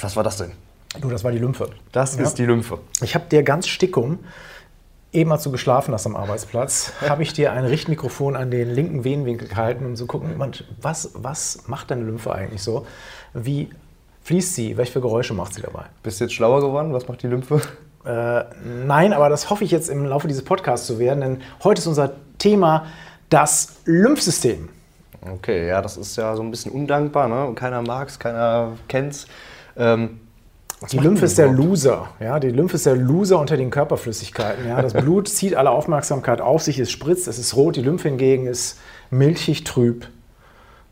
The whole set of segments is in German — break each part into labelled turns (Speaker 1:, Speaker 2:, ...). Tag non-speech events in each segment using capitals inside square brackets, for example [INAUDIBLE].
Speaker 1: Gott, was war das denn?
Speaker 2: Du, das war die Lymphe.
Speaker 1: Das ja. ist die Lymphe.
Speaker 2: Ich habe dir ganz stickum, eben als du geschlafen hast am Arbeitsplatz, [LAUGHS] habe ich dir ein Richtmikrofon an den linken Venenwinkel gehalten, um zu gucken, was, was macht deine Lymphe eigentlich so? Wie fließt sie? Welche Geräusche macht sie dabei?
Speaker 1: Bist du jetzt schlauer geworden? Was macht die Lymphe?
Speaker 2: Äh, nein, aber das hoffe ich jetzt im Laufe dieses Podcasts zu werden, denn heute ist unser Thema das Lymphsystem.
Speaker 1: Okay, ja, das ist ja so ein bisschen undankbar. Ne? Keiner mag es, keiner kennt es. Ähm,
Speaker 2: die Lymphe ist der Loser. Ja? Die Lymphe ist der Loser unter den Körperflüssigkeiten. Ja? Das [LAUGHS] Blut zieht alle Aufmerksamkeit auf sich, es spritzt, es ist rot. Die Lymphe hingegen ist milchig trüb.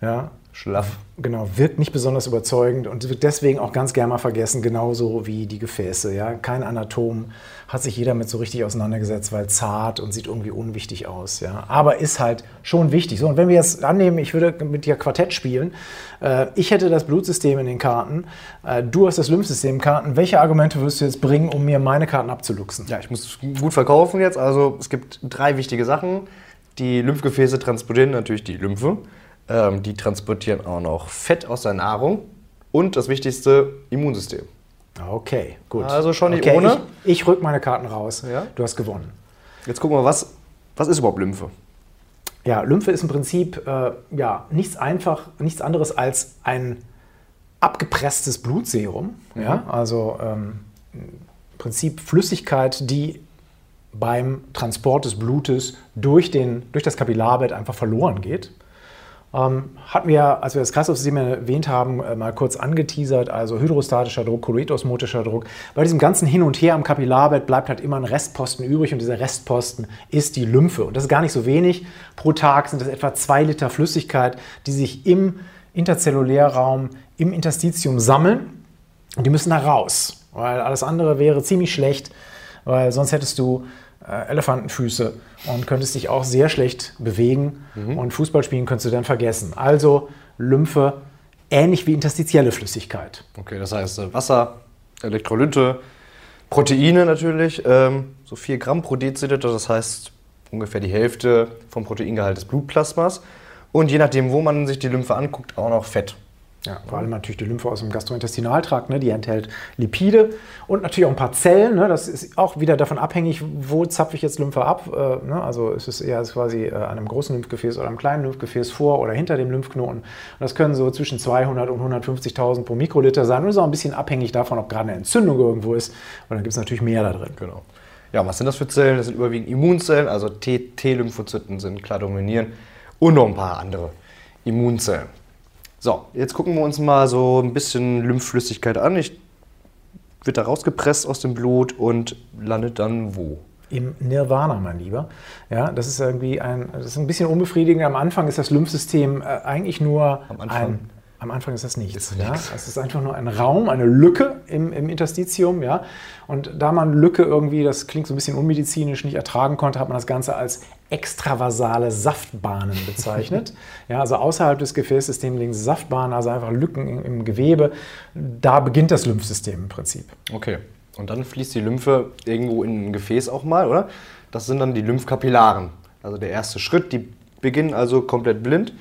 Speaker 2: Ja?
Speaker 1: Schlaff.
Speaker 2: Genau, wirkt nicht besonders überzeugend und wird deswegen auch ganz gerne mal vergessen, genauso wie die Gefäße. Ja? Kein Anatom hat sich jeder mit so richtig auseinandergesetzt, weil zart und sieht irgendwie unwichtig aus. Ja? Aber ist halt schon wichtig. So, und wenn wir jetzt annehmen, ich würde mit dir Quartett spielen, äh, ich hätte das Blutsystem in den Karten, äh, du hast das Lymphsystem in Karten, welche Argumente wirst du jetzt bringen, um mir meine Karten abzuluxen?
Speaker 1: Ja, ich muss gut verkaufen jetzt. Also es gibt drei wichtige Sachen. Die Lymphgefäße transportieren natürlich die Lymphe. Ähm, die transportieren auch noch Fett aus der Nahrung und das wichtigste, Immunsystem.
Speaker 2: Okay, gut.
Speaker 1: Also schon nicht
Speaker 2: okay,
Speaker 1: ohne.
Speaker 2: Ich, ich rück meine Karten raus. Ja? Du hast gewonnen.
Speaker 1: Jetzt gucken wir, was, was ist überhaupt Lymphe?
Speaker 2: Ja, Lymphe ist im Prinzip äh, ja, nichts, einfach, nichts anderes als ein abgepresstes Blutserum. Mhm. Ja? Also ähm, im Prinzip Flüssigkeit, die beim Transport des Blutes durch, den, durch das Kapillarbett einfach verloren geht. Ähm, hatten wir, als wir das Kreislaufsystem erwähnt haben, äh, mal kurz angeteasert, also hydrostatischer Druck, kolloidosmotischer Druck. Bei diesem ganzen Hin und Her am Kapillarbett bleibt halt immer ein Restposten übrig und dieser Restposten ist die Lymphe. Und das ist gar nicht so wenig. Pro Tag sind das etwa zwei Liter Flüssigkeit, die sich im Interzellulärraum, im Interstitium sammeln und die müssen da raus, weil alles andere wäre ziemlich schlecht, weil sonst hättest du äh, Elefantenfüße und könntest dich auch sehr schlecht bewegen mhm. und Fußball spielen könntest du dann vergessen. Also Lymphe ähnlich wie interstitielle Flüssigkeit.
Speaker 1: Okay, das heißt äh, Wasser, Elektrolyte, Proteine natürlich, ähm, so 4 Gramm pro Deziliter, das heißt ungefähr die Hälfte vom Proteingehalt des Blutplasmas. Und je nachdem, wo man sich die Lymphe anguckt, auch noch Fett.
Speaker 2: Ja, vor allem natürlich die Lymphe aus dem Gastrointestinaltrakt, ne? die enthält Lipide und natürlich auch ein paar Zellen. Ne? Das ist auch wieder davon abhängig, wo zapfe ich jetzt Lymphe ab. Äh, ne? Also ist es eher quasi äh, an einem großen Lymphgefäß oder einem kleinen Lymphgefäß vor oder hinter dem Lymphknoten. Und das können so zwischen 200 und 150.000 pro Mikroliter sein. Und ist auch ein bisschen abhängig davon, ob gerade eine Entzündung irgendwo ist. Und dann gibt es natürlich mehr da drin.
Speaker 1: Genau. Ja, was sind das für Zellen? Das sind überwiegend Immunzellen, also T-Lymphozyten sind klar dominierend und noch ein paar andere Immunzellen. So, jetzt gucken wir uns mal so ein bisschen Lymphflüssigkeit an. Ich wird da rausgepresst aus dem Blut und landet dann wo?
Speaker 2: Im Nirvana, mein Lieber. Ja, das ist irgendwie ein, das ist ein bisschen unbefriedigend. Am Anfang ist das Lymphsystem äh, eigentlich nur ein am Anfang ist das nichts. Ist ja? Es ist einfach nur ein Raum, eine Lücke im, im Interstitium. Ja? Und da man Lücke irgendwie, das klingt so ein bisschen unmedizinisch, nicht ertragen konnte, hat man das Ganze als extravasale Saftbahnen bezeichnet. [LAUGHS] ja, also außerhalb des Gefäßsystems liegen Saftbahnen, also einfach Lücken im, im Gewebe. Da beginnt das Lymphsystem im Prinzip.
Speaker 1: Okay. Und dann fließt die Lymphe irgendwo in ein Gefäß auch mal, oder? Das sind dann die Lymphkapillaren. Also der erste Schritt. Die beginnen also komplett blind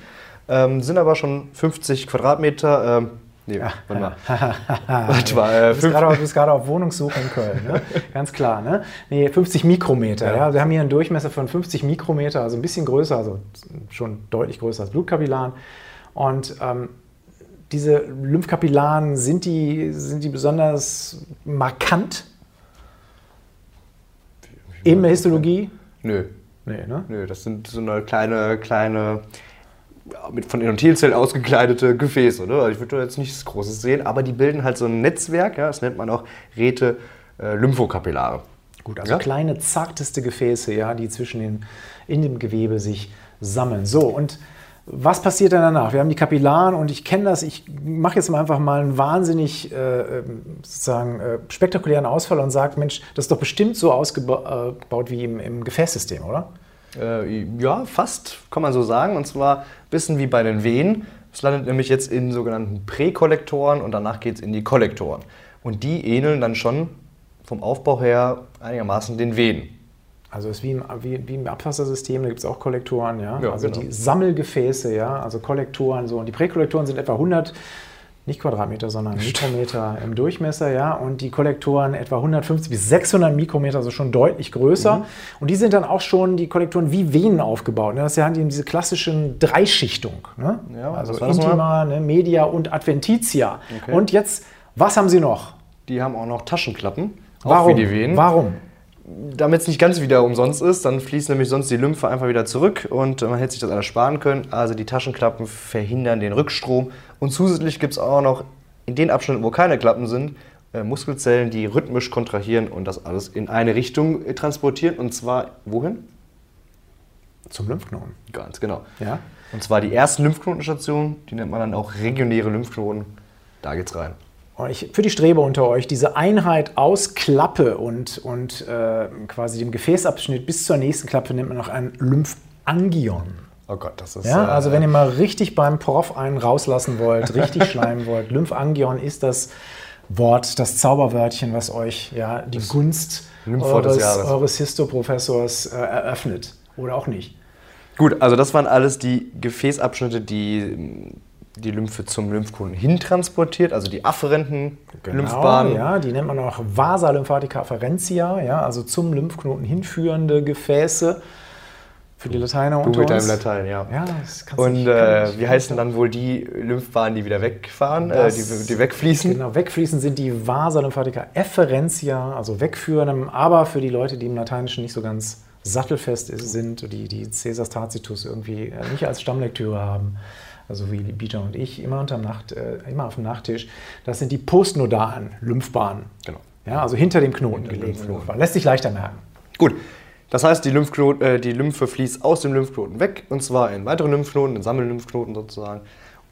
Speaker 1: ähm, sind aber schon 50 Quadratmeter. Ähm,
Speaker 2: nee, ja. warte mal. [LAUGHS] warte mal äh, du bist gerade auf, Wohnungssuche in Köln, ne? [LAUGHS] ganz klar. Ne? Nee, 50 Mikrometer. Ja. ja. Wir haben hier einen Durchmesser von 50 Mikrometer, also ein bisschen größer, also schon deutlich größer als Blutkapillaren. Und ähm, diese Lymphkapillaren, sind die, sind die besonders markant in der Histologie?
Speaker 1: Nö. Nee, ne? Nö, das sind so eine kleine, kleine mit von Endothelzellen ausgekleidete Gefäße. Ne? Also ich würde da jetzt nichts Großes sehen, aber die bilden halt so ein Netzwerk, ja? das nennt man auch Rete äh, Lymphokapillare.
Speaker 2: Gut, also ja? kleine, zarteste Gefäße, ja, die zwischen den, in dem Gewebe sich sammeln. So, und was passiert dann danach? Wir haben die Kapillaren und ich kenne das, ich mache jetzt mal einfach mal einen wahnsinnig äh, ähm, sozusagen äh, spektakulären Ausfall und sage, Mensch, das ist doch bestimmt so ausgebaut wie im, im Gefäßsystem, oder?
Speaker 1: Äh, ja, fast, kann man so sagen. Und zwar ein bisschen wie bei den Venen. Es landet nämlich jetzt in sogenannten Präkollektoren und danach geht es in die Kollektoren. Und die ähneln dann schon vom Aufbau her einigermaßen den Venen.
Speaker 2: Also es ist wie im, wie, wie im Abwassersystem, da gibt es auch Kollektoren, ja. ja also genau. die Sammelgefäße, ja, also Kollektoren so. Und die Präkollektoren sind etwa 100 nicht Quadratmeter, sondern Mikrometer im Durchmesser, ja, und die Kollektoren etwa 150 bis 600 Mikrometer, also schon deutlich größer. Mhm. Und die sind dann auch schon, die Kollektoren, wie Venen aufgebaut. Ne? Das ist ja diese klassischen Dreischichtung. Ne? Ja, also Intima, ne, Media und Adventitia. Okay. Und jetzt, was haben sie noch?
Speaker 1: Die haben auch noch Taschenklappen,
Speaker 2: Warum? wie die Venen. Warum?
Speaker 1: Damit es nicht ganz wieder umsonst ist, dann fließt nämlich sonst die Lymphe einfach wieder zurück und man hätte sich das alles sparen können. Also die Taschenklappen verhindern den Rückstrom. Und zusätzlich gibt es auch noch in den Abschnitten, wo keine Klappen sind, äh, Muskelzellen, die rhythmisch kontrahieren und das alles in eine Richtung äh, transportieren. Und zwar wohin?
Speaker 2: Zum Lymphknoten.
Speaker 1: Ganz genau.
Speaker 2: Ja.
Speaker 1: Und zwar die ersten Lymphknotenstationen, die nennt man dann auch regionäre Lymphknoten. Da geht's rein
Speaker 2: ich, für die Streber unter euch, diese Einheit aus Klappe und, und äh, quasi dem Gefäßabschnitt bis zur nächsten Klappe nennt man noch ein Lymphangion.
Speaker 1: Oh Gott, das ist.
Speaker 2: Ja, also wenn ihr mal richtig beim Prof einen rauslassen wollt, richtig [LAUGHS] schleimen wollt, Lymphangion ist das Wort, das Zauberwörtchen, was euch ja die Gunst eures, eures Histoprofessors äh, eröffnet. Oder auch nicht.
Speaker 1: Gut, also das waren alles die Gefäßabschnitte, die die Lymphe zum Lymphknoten hintransportiert, also die afferenten genau, Lymphbahnen.
Speaker 2: Ja, die nennt man auch Vasa lymphatica afferentia, ja, also zum Lymphknoten hinführende Gefäße. Für die Lateiner
Speaker 1: unter mit deinem Latein, ja. ja das Und nicht, äh, wie heißen dann wohl die Lymphbahnen, die wieder wegfahren, äh, die, die, wegfließen?
Speaker 2: Genau, wegfließen sind die Vasa lymphatica efferentia, also wegführen, aber für die Leute, die im Lateinischen nicht so ganz sattelfest sind, die, die Caesars Tacitus irgendwie äh, nicht als Stammlektüre haben, also wie Bieter und ich, immer, unterm Nacht, äh, immer auf dem Nachttisch. Das sind die postnodalen Lymphbahnen.
Speaker 1: Genau.
Speaker 2: Ja, also hinter dem Knoten hinter gelegen. Lässt sich leichter merken.
Speaker 1: Gut. Das heißt, die, äh, die Lymphe fließt aus dem Lymphknoten weg, und zwar in weitere Lymphknoten, in Sammellymphknoten sozusagen,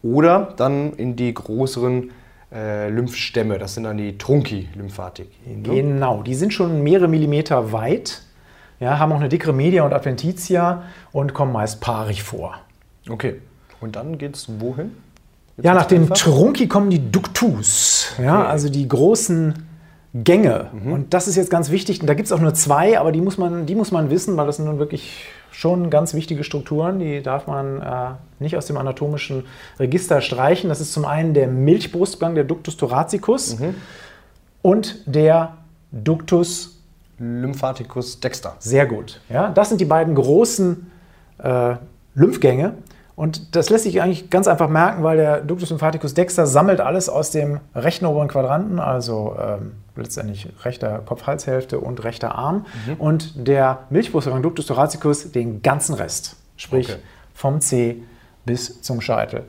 Speaker 1: oder dann in die größeren äh, Lymphstämme, das sind dann die Trunki-Lymphatik.
Speaker 2: Genau, die sind schon mehrere Millimeter weit, ja, haben auch eine dickere Media und Adventitia und kommen meist paarig vor.
Speaker 1: Okay. Und dann geht es wohin?
Speaker 2: Jetzt ja, nach dem Trunki kommen die Ductus, ja, okay. also die großen Gänge. Mhm. Und das ist jetzt ganz wichtig. Und da gibt es auch nur zwei, aber die muss, man, die muss man wissen, weil das sind nun wirklich schon ganz wichtige Strukturen. Die darf man äh, nicht aus dem anatomischen Register streichen. Das ist zum einen der Milchbrustgang, der Ductus thoracicus mhm. und der Ductus
Speaker 1: lymphaticus dexter.
Speaker 2: Sehr gut. Ja, das sind die beiden großen äh, Lymphgänge. Und das lässt sich eigentlich ganz einfach merken, weil der Ductus lymphaticus dexter sammelt alles aus dem rechten oberen Quadranten, also ähm, letztendlich rechter Kopf-Halshälfte und rechter Arm. Mhm. Und der Milchbrustvorgang Ductus thoracicus den ganzen Rest, sprich okay. vom C bis zum Scheitel.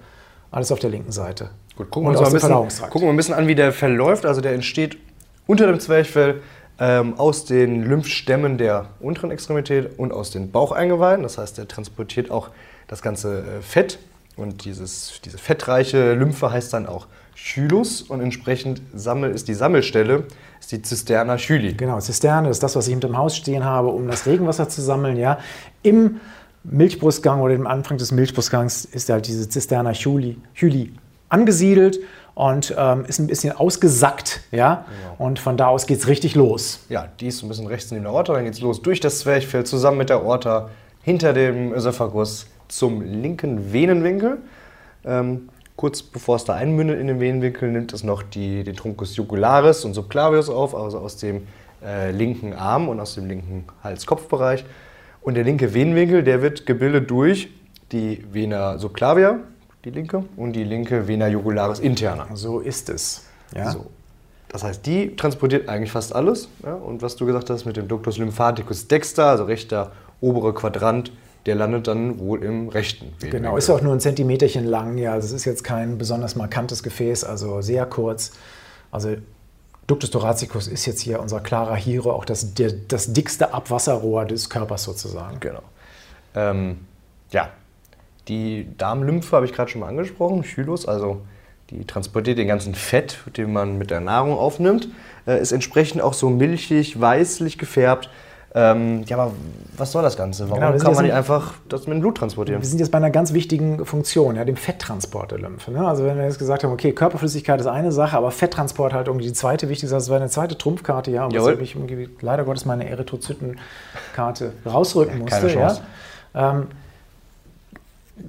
Speaker 2: Alles auf der linken Seite.
Speaker 1: Gut, gucken wir, uns mal ein bisschen, gucken wir ein bisschen an, wie der verläuft. Also der entsteht unter dem Zwerchfell ähm, aus den Lymphstämmen der unteren Extremität und aus den Baucheingeweiden. Das heißt, der transportiert auch das ganze äh, Fett und dieses, diese fettreiche Lymphe heißt dann auch Chylus und entsprechend sammel, ist die Sammelstelle ist die Zisterna Chyli.
Speaker 2: Genau, Zisterne ist das, was ich hinter dem Haus stehen habe, um das Regenwasser zu sammeln. Ja. Im Milchbrustgang oder im Anfang des Milchbrustgangs ist halt diese Zisterna Chyli angesiedelt und ähm, ist ein bisschen ausgesackt. Ja? Genau. Und von da aus geht es richtig los.
Speaker 1: Ja, die ist ein bisschen rechts neben der Aorta, dann geht es los durch das Zwerchfell zusammen mit der Aorta hinter dem Ösophagus zum linken Venenwinkel. Ähm, kurz bevor es da einmündet in den Venenwinkel, nimmt es noch die, den Truncus jugularis und subclavius auf, also aus dem äh, linken Arm und aus dem linken Hals-Kopf-Bereich. Und der linke Venenwinkel, der wird gebildet durch die Vena subclavia, die linke, und die linke Vena jugularis interna.
Speaker 2: So ist es. Ja. So.
Speaker 1: Das heißt, die transportiert eigentlich fast alles. Ja? Und was du gesagt hast mit dem Ductus lymphaticus dexter, also rechter obere Quadrant, der landet dann wohl im rechten
Speaker 2: Venenwinkel. Genau, ist auch nur ein Zentimeterchen lang. Ja, also es ist jetzt kein besonders markantes Gefäß, also sehr kurz. Also Ductus thoracicus ist jetzt hier unser klarer Hiro, auch das, der, das dickste Abwasserrohr des Körpers sozusagen.
Speaker 1: Genau. Ähm, ja, die Darmlymphe habe ich gerade schon mal angesprochen, Chylus, also die transportiert den ganzen Fett, den man mit der Nahrung aufnimmt, äh, ist entsprechend auch so milchig, weißlich gefärbt. Ähm, ja, aber was soll das Ganze? Warum genau, kann man nicht einfach das mit dem Blut transportieren?
Speaker 2: Wir sind jetzt bei einer ganz wichtigen Funktion, ja, dem Fetttransport der Lymphe. Ne? Also wenn wir jetzt gesagt haben, okay, Körperflüssigkeit ist eine Sache, aber Fetttransport halt irgendwie die zweite wichtige Sache. Das wäre eine zweite Trumpfkarte, ja, weshalb ich leider Gottes meine Erythrozytenkarte rausrücken musste. Keine Chance. Ja. Ähm,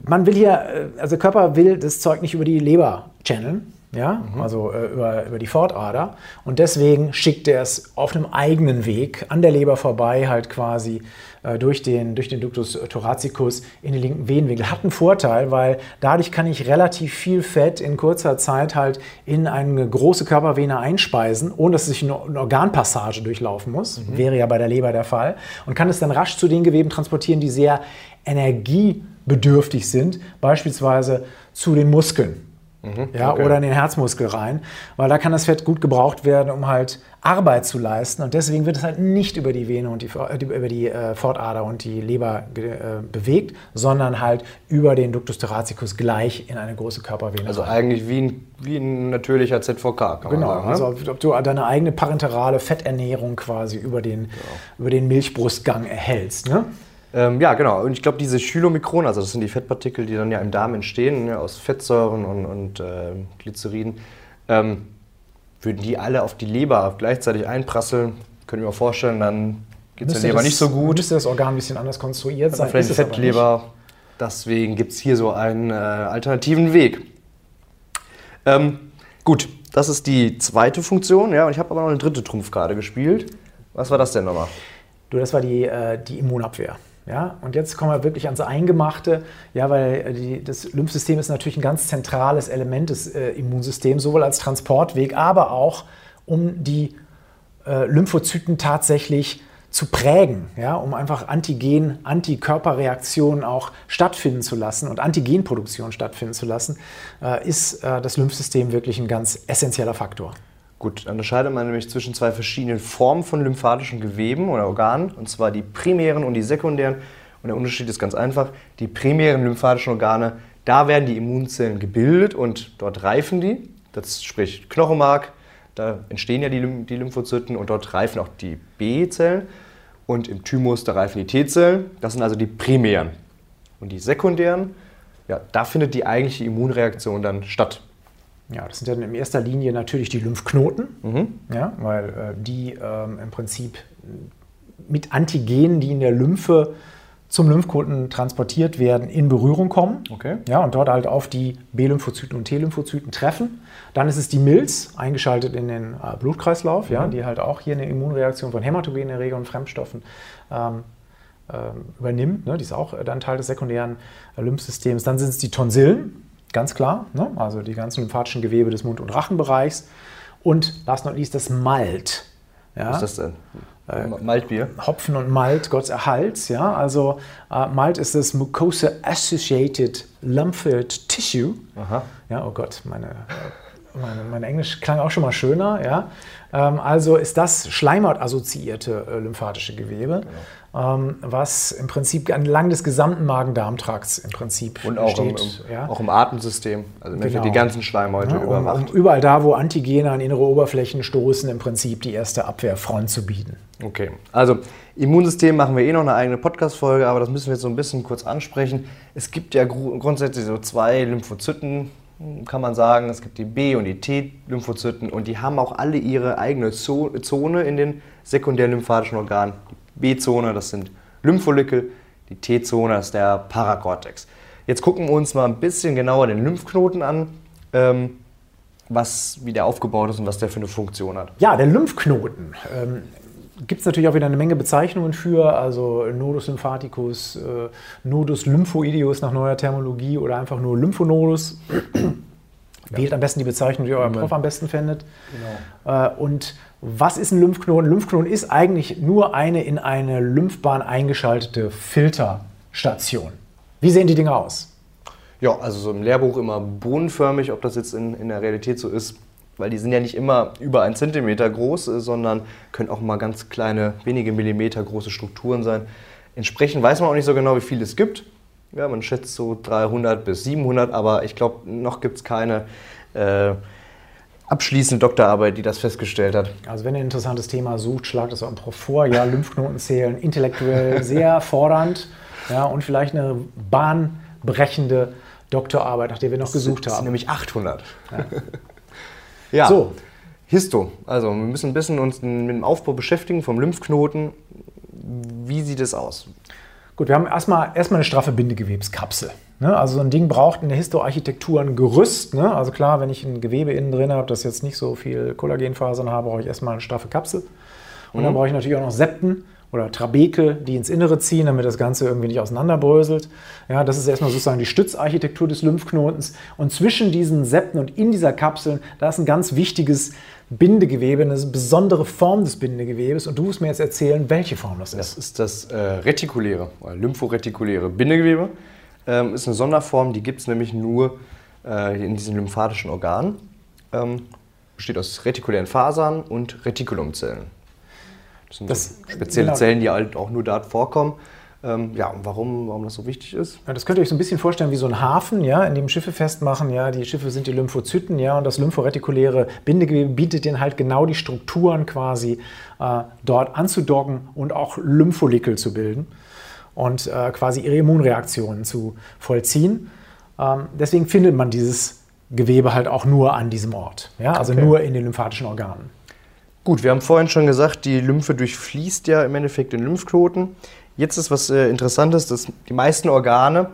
Speaker 2: man will hier, äh, also der Körper will das Zeug nicht über die Leber channeln, ja, also äh, über, über die Fortader. Und deswegen schickt er es auf einem eigenen Weg an der Leber vorbei, halt quasi äh, durch, den, durch den Ductus thoracicus in den linken Venenwinkel. Hat einen Vorteil, weil dadurch kann ich relativ viel Fett in kurzer Zeit halt in eine große Körpervene einspeisen, ohne dass ich eine, eine Organpassage durchlaufen muss. Wäre ja bei der Leber der Fall. Und kann es dann rasch zu den Geweben transportieren, die sehr energiebedürftig sind, beispielsweise zu den Muskeln ja,
Speaker 1: okay.
Speaker 2: oder in den Herzmuskel rein, weil da kann das Fett gut gebraucht werden, um halt Arbeit zu leisten. Und deswegen wird es halt nicht über die Vene und die, über die äh, Fortader und die Leber äh, bewegt, sondern halt über den Ductus thoracicus gleich in eine große Körpervene.
Speaker 1: Also
Speaker 2: rein.
Speaker 1: eigentlich wie ein, wie ein natürlicher ZVK, kann
Speaker 2: Genau,
Speaker 1: man sagen. ne?
Speaker 2: also ob, ob du deine eigene parenterale Fetternährung quasi über den, über den Milchbrustgang erhältst. Ne?
Speaker 1: Ähm, ja, genau. Und ich glaube, diese Chylomikron, also das sind die Fettpartikel, die dann ja im Darm entstehen, ne, aus Fettsäuren und, und ähm, Glycerin, ähm, würden die alle auf die Leber gleichzeitig einprasseln, können wir mir vorstellen, dann geht es der Leber
Speaker 2: das-
Speaker 1: nicht so gut.
Speaker 2: Müsste das Organ ein bisschen anders konstruiert sein.
Speaker 1: Vielleicht
Speaker 2: ist.
Speaker 1: Fettleber. Deswegen gibt es hier so einen äh, alternativen Weg. Ähm, gut, das ist die zweite Funktion. Ja, und ich habe aber noch eine dritte Trumpfkarte gespielt. Was war das denn nochmal?
Speaker 2: Du, das war die, äh, die Immunabwehr. Ja, und jetzt kommen wir wirklich ans Eingemachte, ja, weil äh, die, das Lymphsystem ist natürlich ein ganz zentrales Element des äh, Immunsystems, sowohl als Transportweg, aber auch um die äh, Lymphozyten tatsächlich zu prägen, ja, um einfach Antigen, Antikörperreaktionen auch stattfinden zu lassen und Antigenproduktion stattfinden zu lassen, äh, ist äh, das Lymphsystem wirklich ein ganz essentieller Faktor.
Speaker 1: Gut, dann unterscheidet man nämlich zwischen zwei verschiedenen Formen von lymphatischen Geweben oder Organen, und zwar die primären und die sekundären. Und der Unterschied ist ganz einfach. Die primären lymphatischen Organe, da werden die Immunzellen gebildet und dort reifen die. Das spricht Knochenmark, da entstehen ja die, die Lymphozyten und dort reifen auch die B-Zellen. Und im Thymus, da reifen die T-Zellen. Das sind also die primären. Und die sekundären, ja, da findet die eigentliche Immunreaktion dann statt.
Speaker 2: Ja, das sind dann in erster Linie natürlich die Lymphknoten,
Speaker 1: Mhm.
Speaker 2: ja, weil äh, die ähm, im Prinzip mit Antigenen, die in der Lymphe zum Lymphknoten transportiert werden, in Berührung kommen.
Speaker 1: Okay.
Speaker 2: Ja, und dort halt auf die B-Lymphozyten und T-Lymphozyten treffen. Dann ist es die Milz, eingeschaltet in den äh, Blutkreislauf, ja, die halt auch hier eine Immunreaktion von hämatogenen Erregern und Fremdstoffen ähm, ähm, übernimmt. Ne? Die ist auch äh, dann Teil des sekundären äh, Lymphsystems. Dann sind es die Tonsillen, ganz klar, ne? also die ganzen lymphatischen Gewebe des Mund- und Rachenbereichs. Und last not least das Malt. Ja?
Speaker 1: Was ist das denn? Maltbier.
Speaker 2: Hopfen und Malt, Gott erhalts, ja. Also äh, Malt ist das Mucosa Associated Lymphoid Tissue.
Speaker 1: Aha.
Speaker 2: Ja, oh Gott, meine, meine, mein Englisch klang auch schon mal schöner, ja. Ähm, also ist das Schleimhaut-assoziierte äh, lymphatische Gewebe, ähm, was im Prinzip entlang des gesamten Magen-Darm-Trakts im Prinzip
Speaker 1: Und auch im,
Speaker 2: steht.
Speaker 1: im,
Speaker 2: ja.
Speaker 1: auch im Atemsystem. Also im Endeffekt
Speaker 2: Genau.
Speaker 1: die ganzen Schleimhäute
Speaker 2: Ja,
Speaker 1: überwacht.
Speaker 2: um überall da, wo Antigene an innere Oberflächen stoßen, im Prinzip die erste Abwehrfront zu bieten.
Speaker 1: Okay. Also Immunsystem machen wir eh noch eine eigene Podcast-Folge, aber das müssen wir jetzt so ein bisschen kurz ansprechen. Es gibt ja gru- grundsätzlich so zwei Lymphozyten, kann man sagen. Es gibt die B- und die T-Lymphozyten und die haben auch alle ihre eigene Zo- Zone in den sekundären lymphatischen Organen. Die B-Zone, das sind Lympholykel, die T-Zone, das ist der Parakortex. Jetzt gucken wir uns mal ein bisschen genauer den Lymphknoten an, ähm, was, wie der aufgebaut ist und was der für eine Funktion hat.
Speaker 2: Ja, der Lymphknoten. Ähm, Gibt es natürlich auch wieder eine Menge Bezeichnungen für, also Nodus lymphaticus, äh, Nodus lymphoideus nach neuer Terminologie oder einfach nur Lymphonodus. Wählt am besten die Bezeichnung, die euer Prof am besten findet. Äh, und was ist ein Lymphknoten? Lymphknoten ist eigentlich nur eine in eine Lymphbahn eingeschaltete Filterstation. Wie sehen die Dinge aus?
Speaker 1: Ja, also so im Lehrbuch immer bohnenförmig, ob das jetzt in, in der Realität so ist, weil die sind ja nicht immer über einen Zentimeter groß, äh, sondern können auch mal ganz kleine, wenige Millimeter große Strukturen sein. Entsprechend weiß man auch nicht so genau, wie viel es gibt. Ja, man schätzt so 300 bis 700, aber ich glaube, noch gibt es keine äh, abschließende Doktorarbeit, die das festgestellt hat.
Speaker 2: Also wenn ihr ein interessantes Thema sucht, schlagt es eurem Prof vor. Ja, Lymphknoten zählen, intellektuell sehr fordernd. Ja, und vielleicht eine bahnbrechende Doktorarbeit, nach der wir noch gesucht
Speaker 1: Das sind
Speaker 2: haben.
Speaker 1: nämlich 800. Ja.
Speaker 2: So.
Speaker 1: Histo. Also wir müssen ein bisschen uns mit dem Aufbau beschäftigen vom Lymphknoten. Wie sieht es aus?
Speaker 2: Gut, wir haben erstmal, erstmal eine straffe Bindegewebskapsel. Ne? Also so ein Ding braucht in der Histoarchitektur ein Gerüst. Ne? Also klar, wenn ich ein Gewebe innen drin habe, das jetzt nicht so viel Kollagenfasern habe, brauche ich erstmal eine straffe Kapsel. Und mhm. dann brauche ich natürlich auch noch Septen oder Trabekel, die ins Innere ziehen, damit das Ganze irgendwie nicht auseinanderbröselt. Ja, das ist erstmal sozusagen die Stützarchitektur des Lymphknotens. Und zwischen diesen Septen und in dieser Kapsel, da ist ein ganz wichtiges Bindegewebe, eine besondere Form des Bindegewebes. Und du musst mir jetzt erzählen, welche Form das ist.
Speaker 1: Das ist das äh, retikuläre, oder lymphoretikuläre Bindegewebe. Ähm, ist eine Sonderform, die gibt es nämlich nur äh, in diesen lymphatischen Organen. Ähm, besteht aus retikulären Fasern und Retikulumzellen. Das sind das, so spezielle genau. Zellen, die halt auch nur dort vorkommen. Ähm, ja, und warum, warum das so wichtig ist?
Speaker 2: Ja, das könnt ihr euch so ein bisschen vorstellen wie so ein Hafen, ja, in dem Schiffe festmachen. Ja, die Schiffe sind die Lymphozyten, ja, und das lymphoretikuläre Bindegewebe bietet denen halt genau die Strukturen quasi äh, dort anzudocken und auch Lympholikel zu bilden und äh, quasi ihre Immunreaktionen zu vollziehen. Ähm, deswegen findet man dieses Gewebe halt auch nur an diesem Ort, ja, also okay. nur in den lymphatischen Organen.
Speaker 1: Gut, wir haben vorhin schon gesagt, die Lymphe durchfließt ja im Endeffekt den Lymphknoten. Jetzt ist was äh, Interessantes, dass die meisten Organe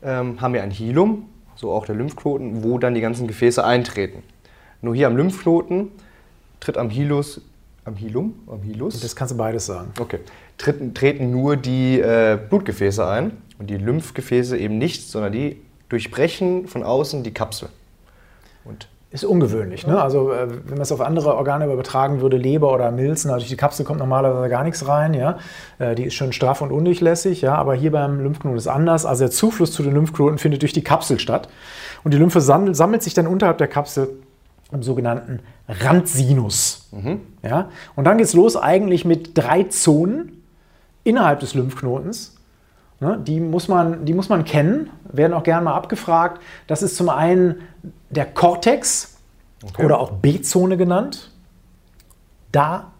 Speaker 1: ähm, haben ja ein Hilum, so auch der Lymphknoten, wo dann die ganzen Gefäße eintreten. Nur hier am Lymphknoten tritt am Hilus, am Hilum, am Hilus.
Speaker 2: Das kannst du beides sagen.
Speaker 1: Okay. Treten, treten nur die äh, Blutgefäße ein und die Lymphgefäße eben nicht, sondern die durchbrechen von außen die Kapsel.
Speaker 2: Und ist ungewöhnlich. Ne? Also äh, wenn man es auf andere Organe übertragen würde, Leber oder Milzen, also durch die Kapsel kommt normalerweise gar nichts rein. Ja? Äh, die ist schön straff und undurchlässig, ja? aber hier beim Lymphknoten ist anders. Also der Zufluss zu den Lymphknoten findet durch die Kapsel statt. Und die Lymphe sammelt sich dann unterhalb der Kapsel im sogenannten Randsinus. Mhm. Ja? Und dann geht es los eigentlich mit drei Zonen innerhalb des Lymphknotens. Ne? Die, muss man, die muss man kennen, werden auch gerne mal abgefragt. Das ist zum einen der Cortex okay. oder auch B-Zone genannt. Da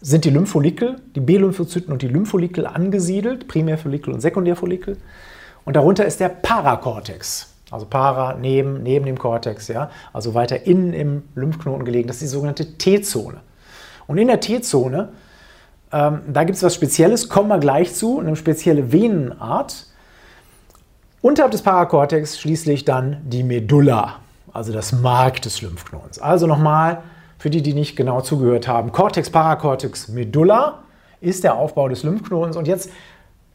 Speaker 2: sind die Lympholikel, die B-Lymphozyten und die Lympholikel angesiedelt, Primärfollikel und Sekundärfollikel. Und darunter ist der Parakortex. Also para neben, neben dem Kortex, ja, also weiter innen im Lymphknoten gelegen. Das ist die sogenannte T-Zone. Und in der T-Zone, ähm, da gibt es was Spezielles, kommen wir gleich zu, eine spezielle Venenart. Unterhalb des Parakortex schließlich dann die Medulla also das Mark des Lymphknotens. Also nochmal für die, die nicht genau zugehört haben: Cortex, Paracortex, Medulla ist der Aufbau des Lymphknotens. Und jetzt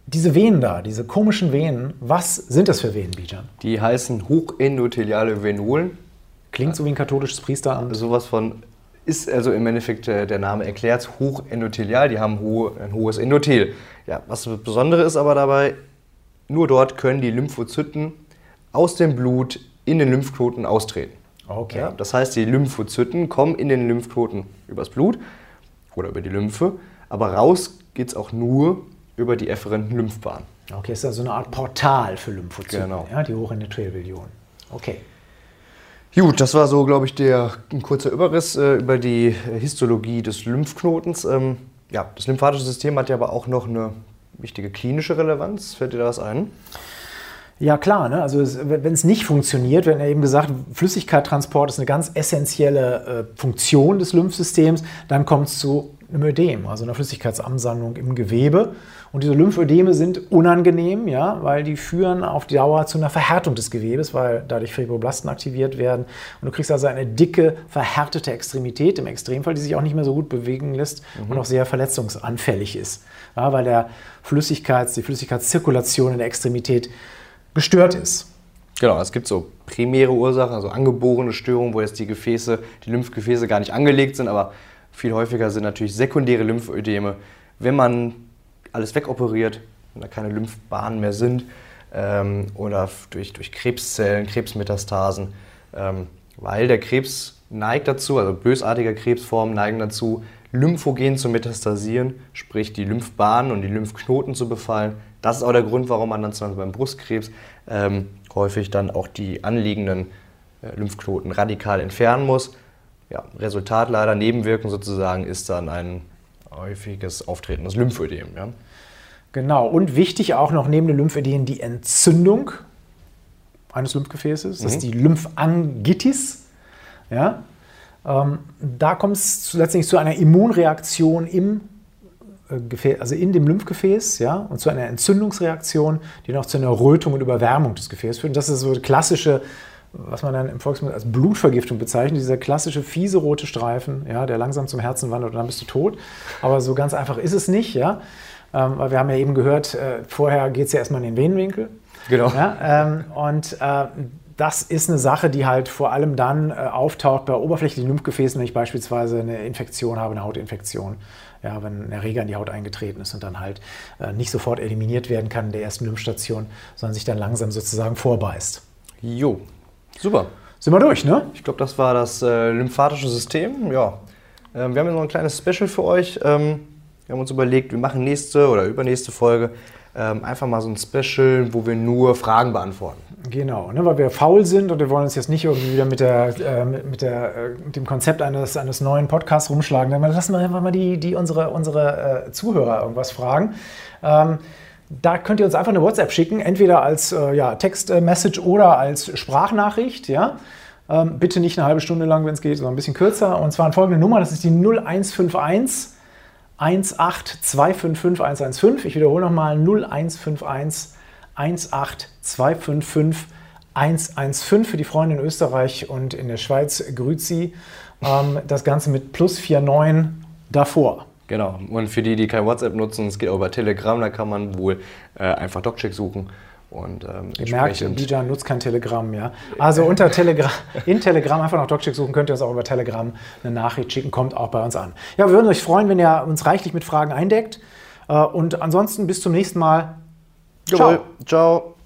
Speaker 2: diese Venen da, diese komischen Venen, was sind das für Venen, Bijan?
Speaker 1: Die heißen hochendotheliale Venolen.
Speaker 2: Klingt so wie ein katholisches Priesteramt.
Speaker 1: Sowas von ist also im Endeffekt äh, der Name erklärt, hochendothelial, die haben ein hohes Endothel. Ja, was das Besondere ist aber dabei, nur dort können die Lymphozyten aus dem Blut in den Lymphknoten austreten. Okay. Ja, das heißt, die Lymphozyten kommen in den Lymphknoten übers Blut oder über die Lymphe, aber raus geht es auch nur über die efferenten Lymphbahnen.
Speaker 2: Okay, ist also eine Art Portal für Lymphozyten, genau. ja, die Hochendothelialveolen. Okay.
Speaker 1: Gut, das war so, glaube ich, der ein kurzer Überriss äh, über die Histologie des Lymphknotens. Ähm, ja, das lymphatische System hat ja aber auch noch eine wichtige klinische Relevanz. Fällt dir da was ein?
Speaker 2: Ja, klar. Ne? Also wenn es nicht funktioniert, wenn er eben gesagt, Flüssigkeittransport ist eine ganz essentielle äh, Funktion des Lymphsystems, dann kommt es zu einem Ödem, also einer Flüssigkeitsansammlung im Gewebe. Und diese Lymphödeme sind unangenehm, ja, weil die führen auf die Dauer zu einer Verhärtung des Gewebes, weil dadurch Fibroblasten aktiviert werden. Und du kriegst also eine dicke, verhärtete Extremität im Extremfall, die sich auch nicht mehr so gut bewegen lässt mhm. und auch sehr verletzungsanfällig ist, ja, weil der Flüssigkeits-, die Flüssigkeitszirkulation in der Extremität gestört ist.
Speaker 1: Genau, es gibt so primäre Ursachen, also angeborene Störungen, wo jetzt die Gefäße, die Lymphgefäße gar nicht angelegt sind, aber viel häufiger sind natürlich sekundäre Lymphödeme, wenn man alles wegoperiert, wenn da keine Lymphbahnen mehr sind ähm, oder durch, durch Krebszellen, Krebsmetastasen, ähm, weil der Krebs neigt dazu, also bösartige Krebsformen neigen dazu, lymphogen zu metastasieren, sprich die Lymphbahnen und die Lymphknoten zu befallen. Das ist auch der Grund, warum man dann zum Beispiel beim Brustkrebs ähm, häufig dann auch die anliegenden äh, Lymphknoten radikal entfernen muss. Ja, Resultat leider, Nebenwirkung sozusagen, ist dann ein häufiges Auftreten des Lymphödem. Ja.
Speaker 2: Genau, und wichtig auch noch neben dem Lymphödem die Entzündung eines Lymphgefäßes, das ist mhm. die Lymphangitis. Ja, ähm, da kommt es letztendlich zu einer Immunreaktion im Lymphgefäß, also in dem Lymphgefäß, ja, und zu einer Entzündungsreaktion, die noch zu einer Rötung und Überwärmung des Gefäßes führt. Und das ist so eine klassische, was man dann im Volksmund als Blutvergiftung bezeichnet, dieser klassische fiese rote Streifen, ja, der langsam zum Herzen wandert und dann bist du tot. Aber so ganz einfach ist es nicht, ja. Ähm, weil wir haben ja eben gehört, äh, vorher geht es ja erstmal in den Venenwinkel.
Speaker 1: Genau.
Speaker 2: Ja, ähm, und äh, das ist eine Sache, die halt vor allem dann äh, auftaucht bei oberflächlichen Lymphgefäßen, wenn ich beispielsweise eine Infektion habe, eine Hautinfektion. Ja, wenn ein Erreger in die Haut eingetreten ist und dann halt äh, nicht sofort eliminiert werden kann in der ersten Lymphstation, sondern sich dann langsam sozusagen vorbeißt.
Speaker 1: Jo, super.
Speaker 2: Sind wir durch, ne?
Speaker 1: Ich glaube, das war das äh, lymphatische System. Ja. Ähm, wir haben jetzt noch ein kleines Special für euch. Ähm, wir haben uns überlegt, wir machen nächste oder übernächste Folge ähm, einfach mal so ein Special, wo wir nur Fragen beantworten.
Speaker 2: Genau, ne, weil wir faul sind und wir wollen uns jetzt nicht irgendwie wieder mit, der, äh, mit, der, äh, mit dem Konzept eines, eines neuen Podcasts rumschlagen. Dann lassen wir einfach mal die, die unsere, unsere äh, Zuhörer irgendwas fragen. Ähm, da könnt ihr uns einfach eine WhatsApp schicken, entweder als äh, ja, Textmessage oder als Sprachnachricht. Ja? Ähm, bitte nicht eine halbe Stunde lang, wenn es geht, sondern ein bisschen kürzer. Und zwar an folgende Nummer, das ist die 0151 18255 115. Ich wiederhole nochmal 0151 18255 115 für die Freunde in Österreich und in der Schweiz. Grüzi. Ähm, das Ganze mit plus 49 davor.
Speaker 1: Genau. Und für die, die kein WhatsApp nutzen, es geht auch über Telegram, da kann man wohl äh, einfach DocCheck suchen. Und, ähm,
Speaker 2: Ihr merkt, Bijan nutzt kein Telegram, ja. Also unter Telegram, [LAUGHS] in Telegram einfach nach DocCheck suchen, könnt ihr uns auch über Telegram eine Nachricht schicken, kommt auch bei uns an. Ja, wir würden uns freuen, wenn ihr uns reichlich mit Fragen eindeckt. Äh, und ansonsten bis zum nächsten Mal.
Speaker 1: Ciao. Ciao.